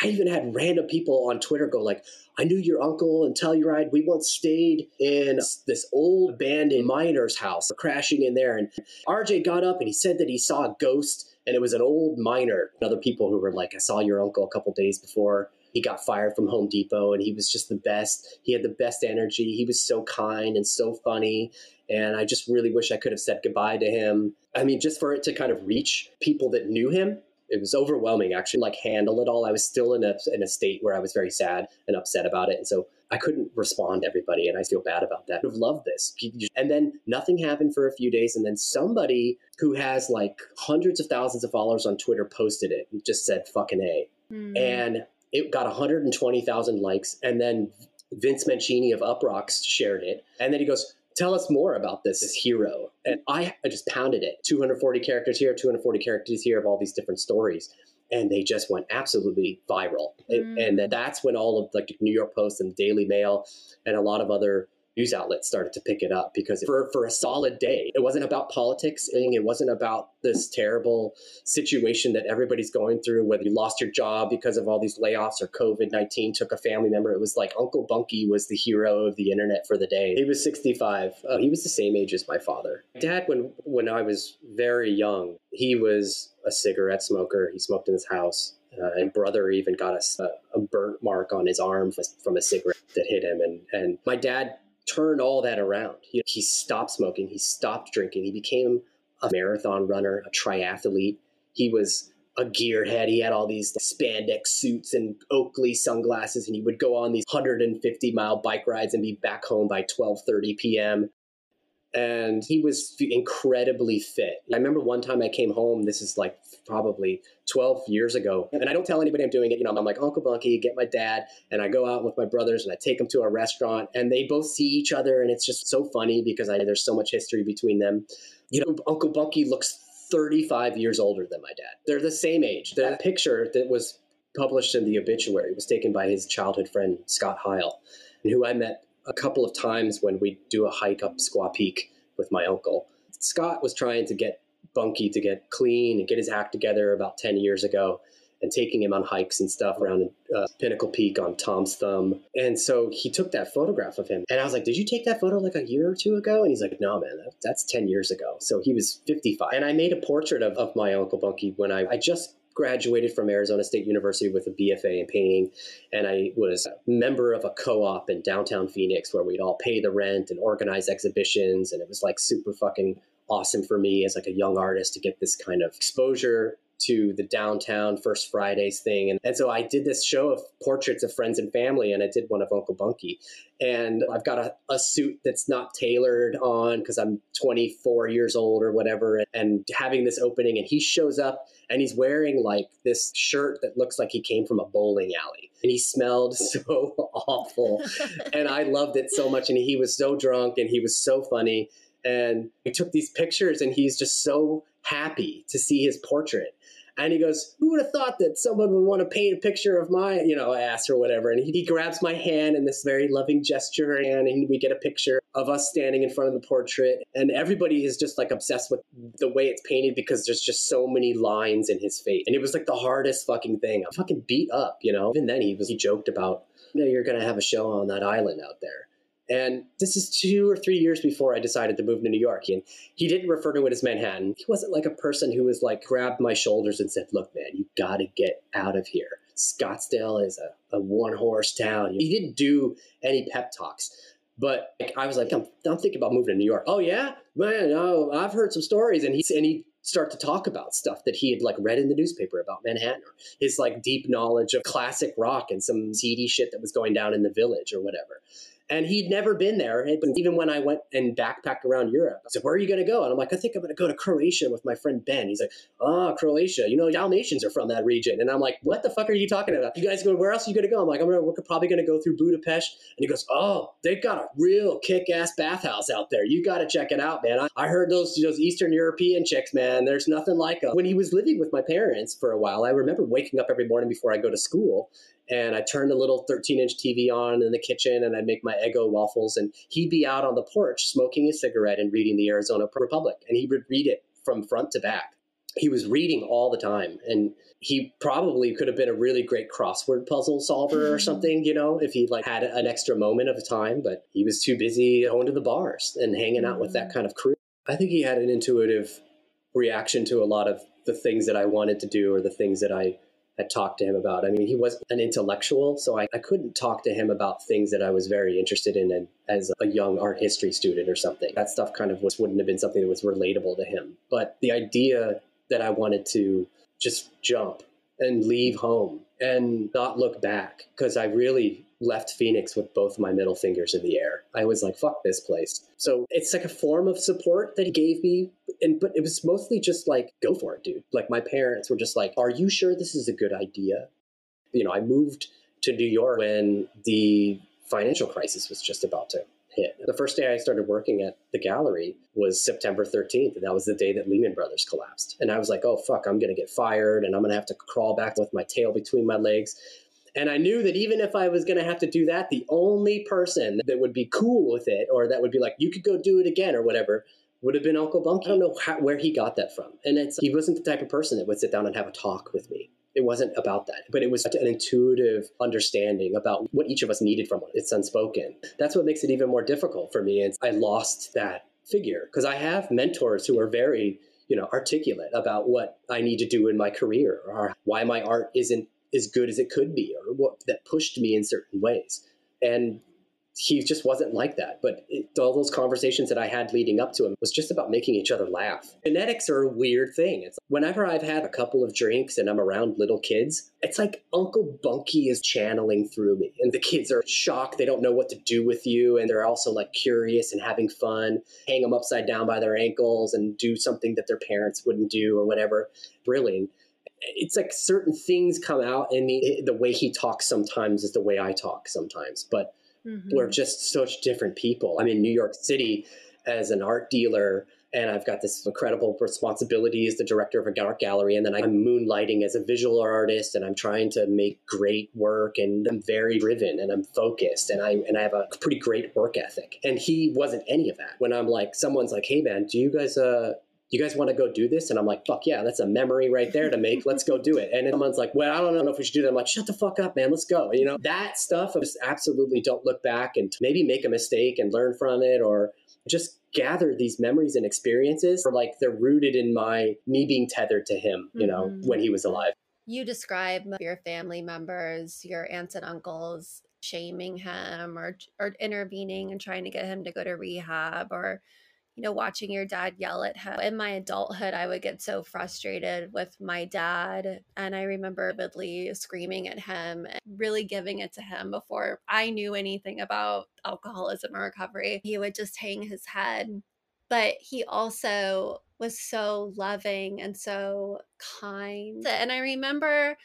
I even had random people on Twitter go like, I knew your uncle and Telluride. We once stayed in this old abandoned miner's house, crashing in there. And RJ got up and he said that he saw a ghost and it was an old miner. Other people who were like, I saw your uncle a couple days before he got fired from Home Depot and he was just the best. He had the best energy. He was so kind and so funny. And I just really wish I could have said goodbye to him. I mean, just for it to kind of reach people that knew him, it was overwhelming actually, like handle it all. I was still in a, in a state where I was very sad and upset about it. And so I couldn't respond to everybody, and I feel bad about that. I would have loved this. And then nothing happened for a few days, and then somebody who has like hundreds of thousands of followers on Twitter posted it and just said fucking A.
Mm.
And it got 120,000 likes. And then Vince Mancini of Uproxx shared it. And then he goes, Tell us more about this, this hero. And I, I just pounded it 240 characters here, 240 characters here of all these different stories. And they just went absolutely viral. And-
Mm.
And, then that's when all of like New York Post and Daily Mail and a lot of other news outlets started to pick it up because for, for a solid day, it wasn't about politics. It wasn't about this terrible situation that everybody's going through, whether you lost your job because of all these layoffs or COVID 19 took a family member. It was like Uncle Bunky was the hero of the internet for the day. He was 65. Uh, he was the same age as my father. Dad, when, when I was very young, He was a cigarette smoker. He smoked in his house. Uh, and brother even got a, a burnt mark on his arm from a cigarette that hit him. And, and my dad turned all that around. He, he stopped smoking. He stopped drinking. He became a marathon runner, a triathlete. He was a gearhead. He had all these spandex suits and Oakley sunglasses, and he would go on these 150 mile bike rides and be back home by 12:30 p.m. And he was incredibly fit. I remember one time I came home. This is like probably 12 years ago, and I don't tell anybody I'm doing it. You know, I'm like Uncle Bunky, get my dad, and I go out with my brothers and I take them to a restaurant, and they both see each other, and it's just so funny because I there's so much history between them. You know, Uncle Bunky looks 35 years older than my dad. They're the same age. That picture that was published in the obituary was taken by his childhood friend, Scott Heil, who I met a couple of times when we'd do a hike up Squaw Peak with my uncle. Scott was trying to get Bunky to get clean and get his act together about 10 years ago and taking him on hikes and stuff around uh, Pinnacle Peak on Tom's Thumb. And so he took that photograph of him. And I was like, Did you take that photo like a year or two ago? And he's like, No, man, that's 10 years ago. So he was 55. And I made a portrait of, of my Uncle Bunky when I, I just graduated from Arizona State University with a BFA in painting, and I was a member of a co-op in downtown Phoenix where we'd all pay the rent and organize exhibitions, and it was like super fucking awesome for me as like a young artist to get this kind of exposure to the downtown First Fridays thing. And, and so I did this show of portraits of friends and family, and I did one of Uncle Bunky. And I've got a, a suit that's not tailored on because I'm 24 years old or whatever, and having this opening. And he shows up and he's wearing like this shirt that looks like he came from a bowling alley. And he smelled so awful. and I loved it so much. And he was so drunk and he was so funny. And we took these pictures, and he's just so happy to see his portrait. And he goes, Who would have thought that someone would want to paint a picture of my, you know, ass or whatever? And he, he grabs my hand in this very loving gesture, and we get a picture of us standing in front of the portrait. And everybody is just like obsessed with the way it's painted because there's just so many lines in his face. And it was like the hardest fucking thing. I'm fucking beat up, you know? Even then, he was, he joked about, you know, you're going to have a show on that island out there. And this is two or three years before I decided to move to New York. And he didn't refer to it as Manhattan. He wasn't like a person who was like grabbed my shoulders and said, Look, man, you got to get out of here. Scottsdale is a, a one horse town. He didn't do any pep talks. But I was like, I'm, I'm, thinking about moving to New York. Oh, yeah? Man, oh, I've heard some stories. And he, and he start to talk about stuff that he had like read in the newspaper about Manhattan or his like deep knowledge of classic rock and some seedy shit that was going down in the village or whatever and he'd never been there. Eh, even when I went and backpacked around Europe, I said, "Where are you going to go?" And I'm like, "I think I'm going to go to Croatia with my friend Ben." He's like, "Oh, Croatia. You know, Dalmatians are from that region." And I'm like, "What the fuck are you talking about? You guys go? Where else are you going to go?" I'm like, "I'm gonna, we're probably going to go through Budapest." And he goes, "Oh, they've got a real kick-ass bathhouse out there. You got to check it out, man. I, I heard those those Eastern European chicks, man. There's nothing like them." When he was living with my parents for a while, I remember waking up every morning before I go to school and I turned a little 13 inch TV on in the kitchen and I'd make my Eggo waffles. And he'd be out on the porch smoking a cigarette and reading the Arizona Republic. And he would read it from front to back. He was reading all the time. And he probably could have been a really great crossword puzzle solver or mm-hmm. something, you know, if he like had an extra moment of time. But he was too busy going to the bars and hanging out with that mm-hmm. kind of crew. I think he had an intuitive reaction to a lot of the things that I wanted to do or the things that I had talked to him about. I mean, he was an intellectual, so I, I couldn't talk to him about things that I was very interested in and as a young art history student or something. That stuff kind of was, wouldn't have been something that was relatable to him. But the idea that I wanted to just jump and leave home and not look back because I really left Phoenix with both my middle fingers in the air. I was like, fuck this place. So it's like a form of support that he gave me. And but it was mostly just like, go for it, dude. Like my parents were just like, Are you sure this is a good idea? You know, I moved to New York when the financial crisis was just about to hit. The first day I started working at the gallery was September 13th, and that was the day that Lehman Brothers collapsed. And I was like, oh, fuck, I'm going to get fired and I'm going to have to crawl back with my tail between my legs. And I knew that even if I was going to have to do that, the only person that would be cool with it or that would be like, you could go do it again or whatever would have been Uncle Bunky. I don't know how, where he got that from. And it's, he wasn't the type of person that would sit down and have a talk with me. It wasn't about that, but it was an intuitive understanding about what each of us needed from it. It's unspoken. That's what makes it even more difficult for me. And I lost that figure because I have mentors who are very you know, articulate about what I need to do in my career or why my art isn't as good as it could be or what that pushed me in certain ways. And he just wasn't like that. But it, all those conversations that I had leading up to him was just about making each other laugh. Genetics are a weird thing. It's whenever I've had a couple of drinks and I'm around little kids, it's like Uncle Bunky is channeling through me, and the kids are shocked. They don't know what to do with you, and they're also like curious and having fun. Hang them upside down by their ankles and do something that their parents wouldn't do or whatever. Brilliant it's like certain things come out in me. The way he talks sometimes is the way I talk sometimes, but mm-hmm. we're just such different people. I'm in New York City as an art dealer, and I've got this incredible responsibility as the director of a art gallery, and then I'm moonlighting as a visual artist, and I'm trying to make great work, and I'm very driven, and I'm focused, and I and I have a pretty great work ethic. And he wasn't any of that. When I'm like, someone's like, "Hey man, do you guys uh you guys want to go do this? And I'm like, fuck yeah, that's a memory right there to make. Let's go do it. And someone's like, well, I don't know if we should do that. I'm like, shut the fuck up, man. Let's go. You know, that stuff of just absolutely don't look back and maybe make a mistake and learn from it or just gather these memories and experiences for like they're rooted in my me being tethered to him, you know, mm-hmm. when he was alive.
You describe your family members, your aunts and uncles shaming him or or intervening and trying to get him to go to rehab or you know, watching your dad yell at him. In my adulthood, I would get so frustrated with my dad. And I remember vividly screaming at him and really giving it to him before I knew anything about alcoholism or recovery. He would just hang his head. But he also was so loving and so kind. And I remember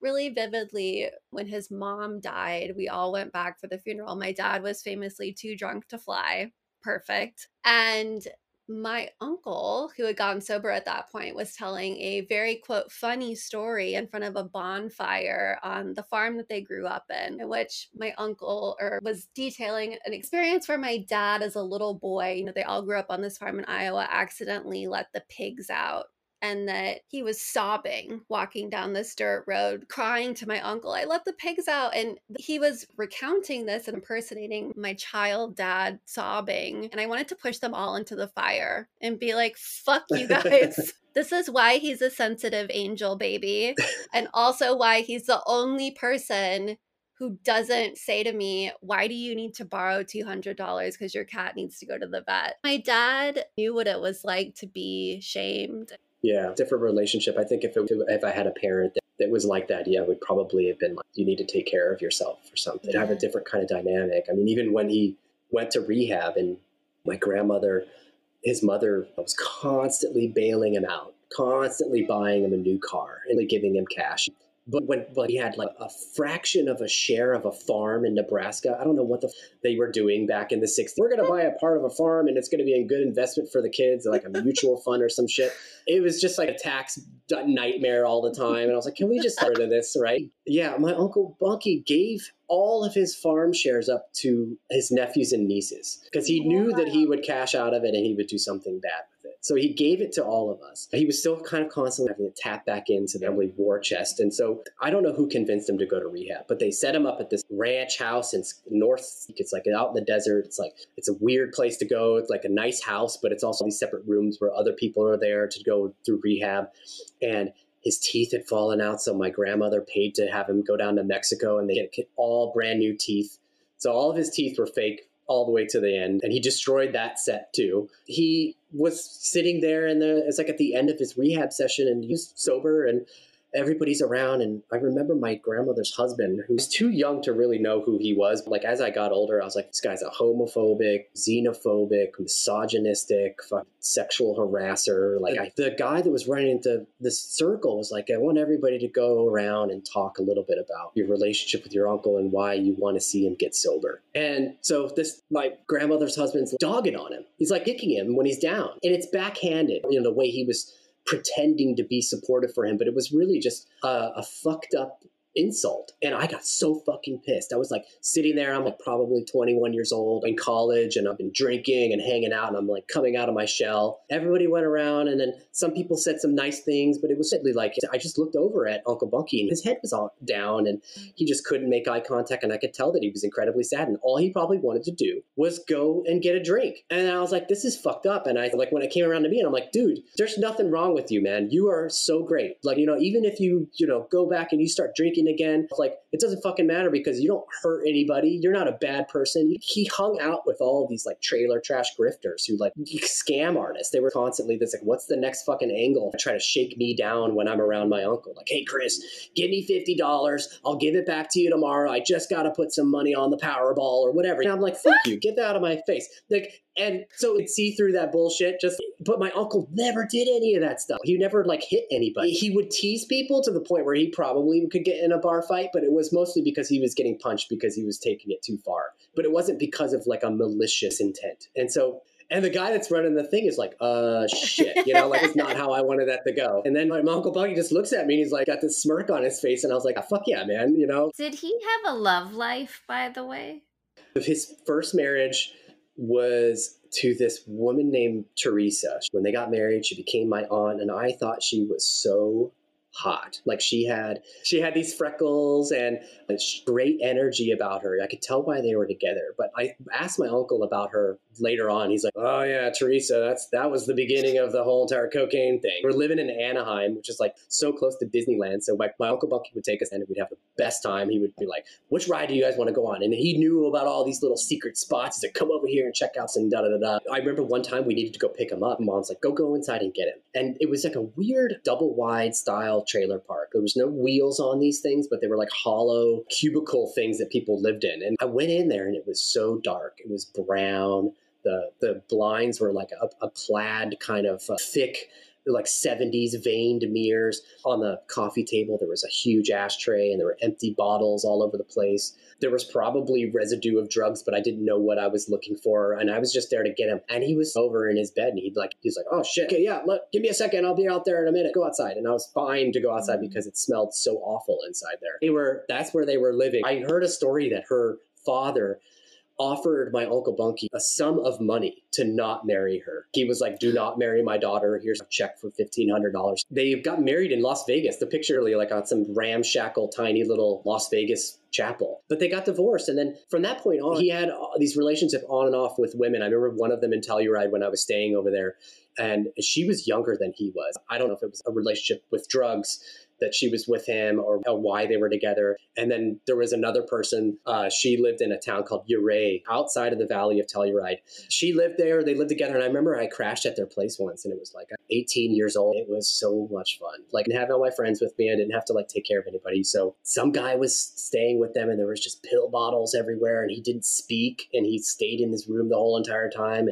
really vividly when his mom died, we all went back for the funeral. My dad was famously too drunk to fly perfect. And my uncle, who had gotten sober at that point, was telling a very quote funny story in front of a bonfire on the farm that they grew up in, in which my uncle or was detailing an experience where my dad, as a little boy, you know, they all grew up on this farm in Iowa, accidentally let the pigs out and that he was sobbing walking down this dirt road, crying to my uncle, I let the pigs out. And he was recounting this and impersonating my child dad sobbing. And I wanted to push them all into the fire and be like, fuck you guys. this is why he's a sensitive angel baby. and also why he's the only person who doesn't say to me, Why do you need to borrow $200 because your cat needs to go to the vet? My dad knew what it was like to be shamed.
Yeah, different relationship. I think if it, if I had a parent that, that was like that, yeah, would probably have been like, you need to take care of yourself or something. Yeah. Have a different kind of dynamic. I mean, even when he went to rehab and my grandmother, his mother was constantly bailing him out, constantly buying him a new car and giving him cash. But when but he had like a fraction of a share of a farm in Nebraska, I don't know what the they were doing back in the 60s. We're going to buy a part of a farm and it's going to be a good investment for the kids, like a mutual fund or some shit. It was just like a tax nightmare all the time. And I was like, can we just rid of this, right? Yeah, my uncle Bunky gave all of his farm shares up to his nephews and nieces because he knew that he would cash out of it and he would do something bad. So he gave it to all of us. He was still kind of constantly having to tap back into the family war chest. And so I don't know who convinced him to go to rehab, but they set him up at this ranch house in North. It's like out in the desert. It's like, it's a weird place to go. It's like a nice house, but it's also these separate rooms where other people are there to go through rehab. And his teeth had fallen out, so my grandmother paid to have him go down to Mexico and they get all brand new teeth. So all of his teeth were fake all the way to the end, and he destroyed that set too. He was sitting there, and the, it's like at the end of his rehab session, and he was sober, and everybody's around and i remember my grandmother's husband who's too young to really know who he was. Like as i got older i was like this guy's a homophobic xenophobic misogynistic sexual harasser. Like I, the guy that was running into this circle was like i want everybody to go around and talk a little bit about your relationship with your uncle and why you want to see him get sober. And so this my grandmother's husband's dogging on him. He's like kicking him when he's down. And it's backhanded. You know the way he was pretending to be supportive for him, but it was really just a, a fucked up insult. And I got so fucking pissed. I was like sitting there, I'm like probably 21 years old in college, and I've been drinking and hanging out, and I'm like coming out of my shell. Everybody went around, and then some people said some nice things, but it was simply like I just looked over at Uncle Bunky, and his head was all down, and he just couldn't make eye contact, and I could tell that he was incredibly sad. And all he probably wanted to do was go and get a drink. And I was like, this is fucked up. And I like when it came around to me, and I'm like, dude, there's nothing wrong with you, man. You are so great. Like, you know, even if you, you know, go back and you start drinking again, like it doesn't fucking matter because you don't hurt anybody. You're not a bad person. He hung out with all these like trailer trash grifters who like scam artists. They were constantly this like, what's the next fucking angle? Try to shake me down when I'm around my uncle. Like, hey Chris, give me fifty dollars. I'll give it back to you tomorrow. I just got to put some money on the Powerball or whatever. And I'm like, fuck you, get that out of my face. Like and so it see through that bullshit. Just, but my uncle never did any of that stuff. He never like hit anybody. He would tease people to the point where he probably could get in a bar fight, but it was mostly because he was getting punched because he was taking it too far. But it wasn't because of like a malicious intent. And so and the guy that's running the thing is like, uh, shit, you know, like it's not how I wanted that to go. And then my uncle Bunky just looks at me and he's like, got this smirk on his face. And I was like, oh, fuck yeah, man, you know.
Did he have a love life, by the way?
His first marriage, was to this woman named Teresa. When they got married, she became my aunt, and I thought she was so hot. Like she had she had these freckles and great energy about her. I could tell why they were together. But I asked my uncle about her later on. He's like, "Oh yeah, Teresa, that's that was the beginning of the whole entire cocaine thing." We're living in Anaheim, which is like so close to Disneyland. So my, my uncle Bunky would take us and we'd have the best time. He would be like, "Which ride do you guys want to go on?" And he knew about all these little secret spots. He's like, "Come over here and check out some da da da." I remember one time we needed to go pick him up. Mom's like, "Go go inside and get him." And it was like a weird double wide style trailer park. There was no wheels on these things, but they were like hollow cubicle things that people lived in. And I went in there and it was so dark. It was brown. The the blinds were like a, a plaid kind of uh, thick like 70s veined mirrors on the coffee table there was a huge ashtray and there were empty bottles all over the place there was probably residue of drugs, but I didn't know what I was looking for. And I was just there to get him. And he was over in his bed and he'd like, he's like, oh shit, okay, yeah, look, give me a second. I'll be out there in a minute. Go outside. And I was fine to go outside mm-hmm. because it smelled so awful inside there. They were, that's where they were living. I heard a story that her father offered my uncle Bunky a sum of money to not marry her. He was like, "Do not marry my daughter. Here's a check for fifteen hundred dollars." They got married in Las Vegas. The picture like on some ramshackle, tiny little Las Vegas chapel. But they got divorced, and then from that point on, he had uh, these relationships on and off with women. I remember one of them in Telluride when I was staying over there, and she was younger than he was. I don't know if it was a relationship with drugs that she was with him or why they were together. And then there was another person. Uh, she lived in a town called Ouray outside of the valley of Telluride. She lived there. They lived together. And I remember I crashed at their place once and it was like 18 years old. It was so much fun. Like having all my friends with me. I didn't have to like take care of anybody. So some guy was staying with them and there was just pill bottles everywhere and he didn't speak and he stayed in his room the whole entire time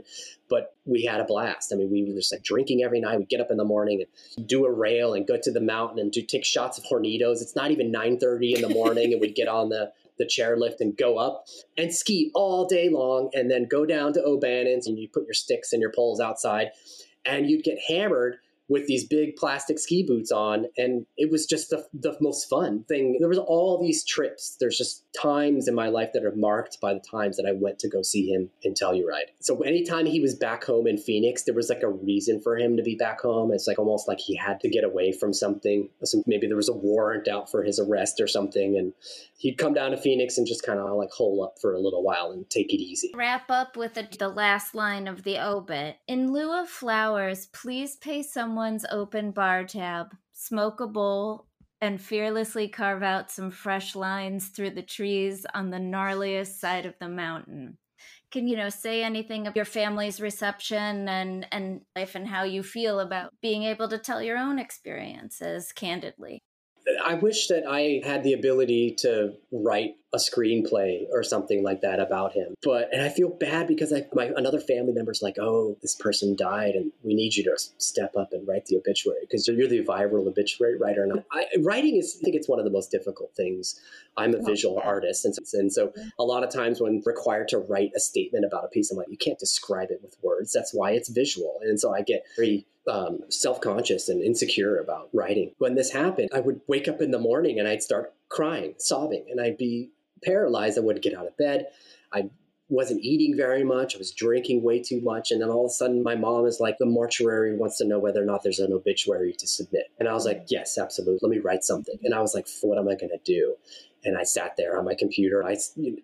but we had a blast. I mean, we were just like drinking every night. We'd get up in the morning and do a rail and go to the mountain and do take shots of hornitos. It's not even 9:30 in the morning, and we'd get on the the chairlift and go up and ski all day long, and then go down to O'Bannon's and you put your sticks and your poles outside, and you'd get hammered with these big plastic ski boots on and it was just the, the most fun thing. There was all these trips. There's just times in my life that are marked by the times that i went to go see him in telluride. So anytime he was back home in phoenix there was like a reason for him to be back home. It's like almost like he had to get away from something. Maybe there was a warrant out for his arrest or something and he'd come down to phoenix and just kind of like hole up for a little while and take it easy.
Wrap up with the, the last line of the obit. In lieu of flowers please pay someone someone's open bar tab, smoke a bowl, and fearlessly carve out some fresh lines through the trees on the gnarliest side of the mountain. Can you know say anything of your family's reception and and life and how you feel about being able to tell your own experiences candidly?
I wish that I had the ability to write a screenplay or something like that about him. But and I feel bad because I my another family member's like, oh, this person died, and we need you to step up and write the obituary because you're the viral obituary writer. And I, writing is, I think it's one of the most difficult things. I'm a oh, visual yeah. artist, and, and so a lot of times when required to write a statement about a piece, I'm like, you can't describe it with words. That's why it's visual, and so I get very um, self conscious and insecure about writing. When this happened, I would wake up in the morning and I'd start crying, sobbing, and I'd be paralyzed. I wouldn't get out of bed. I wasn't eating very much. I was drinking way too much. And then all of a sudden, my mom is like, the mortuary wants to know whether or not there's an obituary to submit. And I was like, yes, absolutely. Let me write something. And I was like, what am I going to do? And I sat there on my computer. I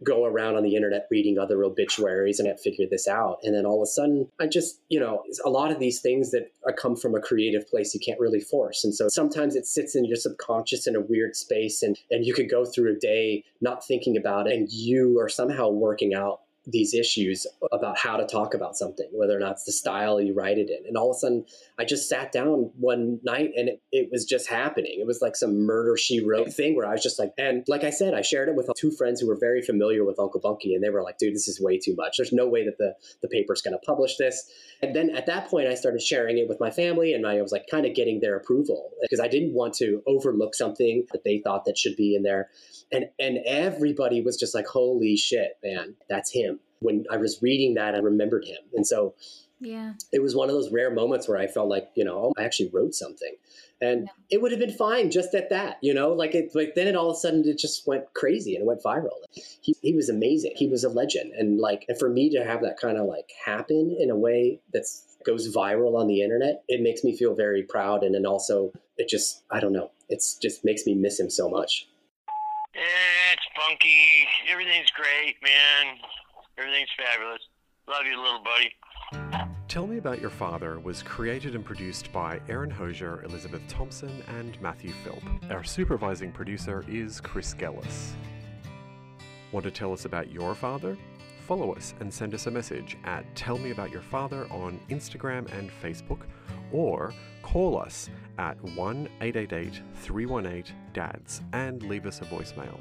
go around on the internet reading other obituaries and I figured this out. And then all of a sudden, I just, you know, a lot of these things that uh, come from a creative place you can't really force. And so sometimes it sits in your subconscious in a weird space and, and you could go through a day not thinking about it and you are somehow working out these issues about how to talk about something, whether or not it's the style you write it in. And all of a sudden, I just sat down one night and it, it was just happening. It was like some murder she wrote thing where I was just like, and like I said, I shared it with two friends who were very familiar with Uncle Bunky, and they were like, dude, this is way too much. There's no way that the, the paper's going to publish this. And then at that point, I started sharing it with my family, and I was like kind of getting their approval because I didn't want to overlook something that they thought that should be in there. And and everybody was just like, holy shit, man, that's him when I was reading that, I remembered him. And so
yeah,
it was one of those rare moments where I felt like, you know, oh, I actually wrote something. And yeah. it would have been fine just at that, you know, like it, like then it all of a sudden it just went crazy and it went viral. He, he was amazing. He was a legend. And like, and for me to have that kind of like happen in a way that's goes viral on the internet, it makes me feel very proud. And then also it just, I don't know, it's just makes me miss him so much.
Yeah, it's funky. Everything's great, man. Everything's fabulous. Love you, little buddy.
Tell Me About Your Father was created and produced by Erin Hosier, Elizabeth Thompson, and Matthew Philp. Our supervising producer is Chris Gellis. Want to tell us about your father? Follow us and send us a message at Tell Me About Your Father on Instagram and Facebook, or call us at 1 888 318 DADS and leave us a voicemail.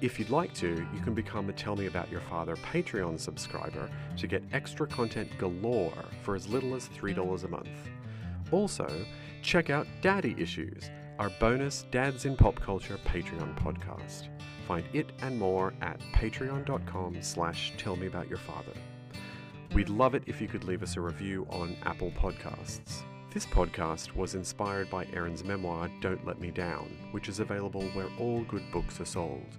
If you'd like to, you can become a Tell Me About Your Father Patreon subscriber to get extra content galore for as little as $3 a month. Also, check out Daddy Issues, our bonus Dads in Pop Culture Patreon podcast. Find it and more at patreon.com slash tellmeaboutyourfather. We'd love it if you could leave us a review on Apple Podcasts. This podcast was inspired by Erin's memoir, Don't Let Me Down, which is available where all good books are sold.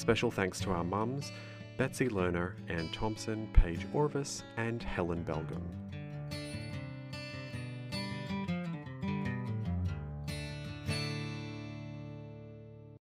Special thanks to our mums, Betsy Lerner, Ann Thompson, Paige Orvis, and Helen Belgum.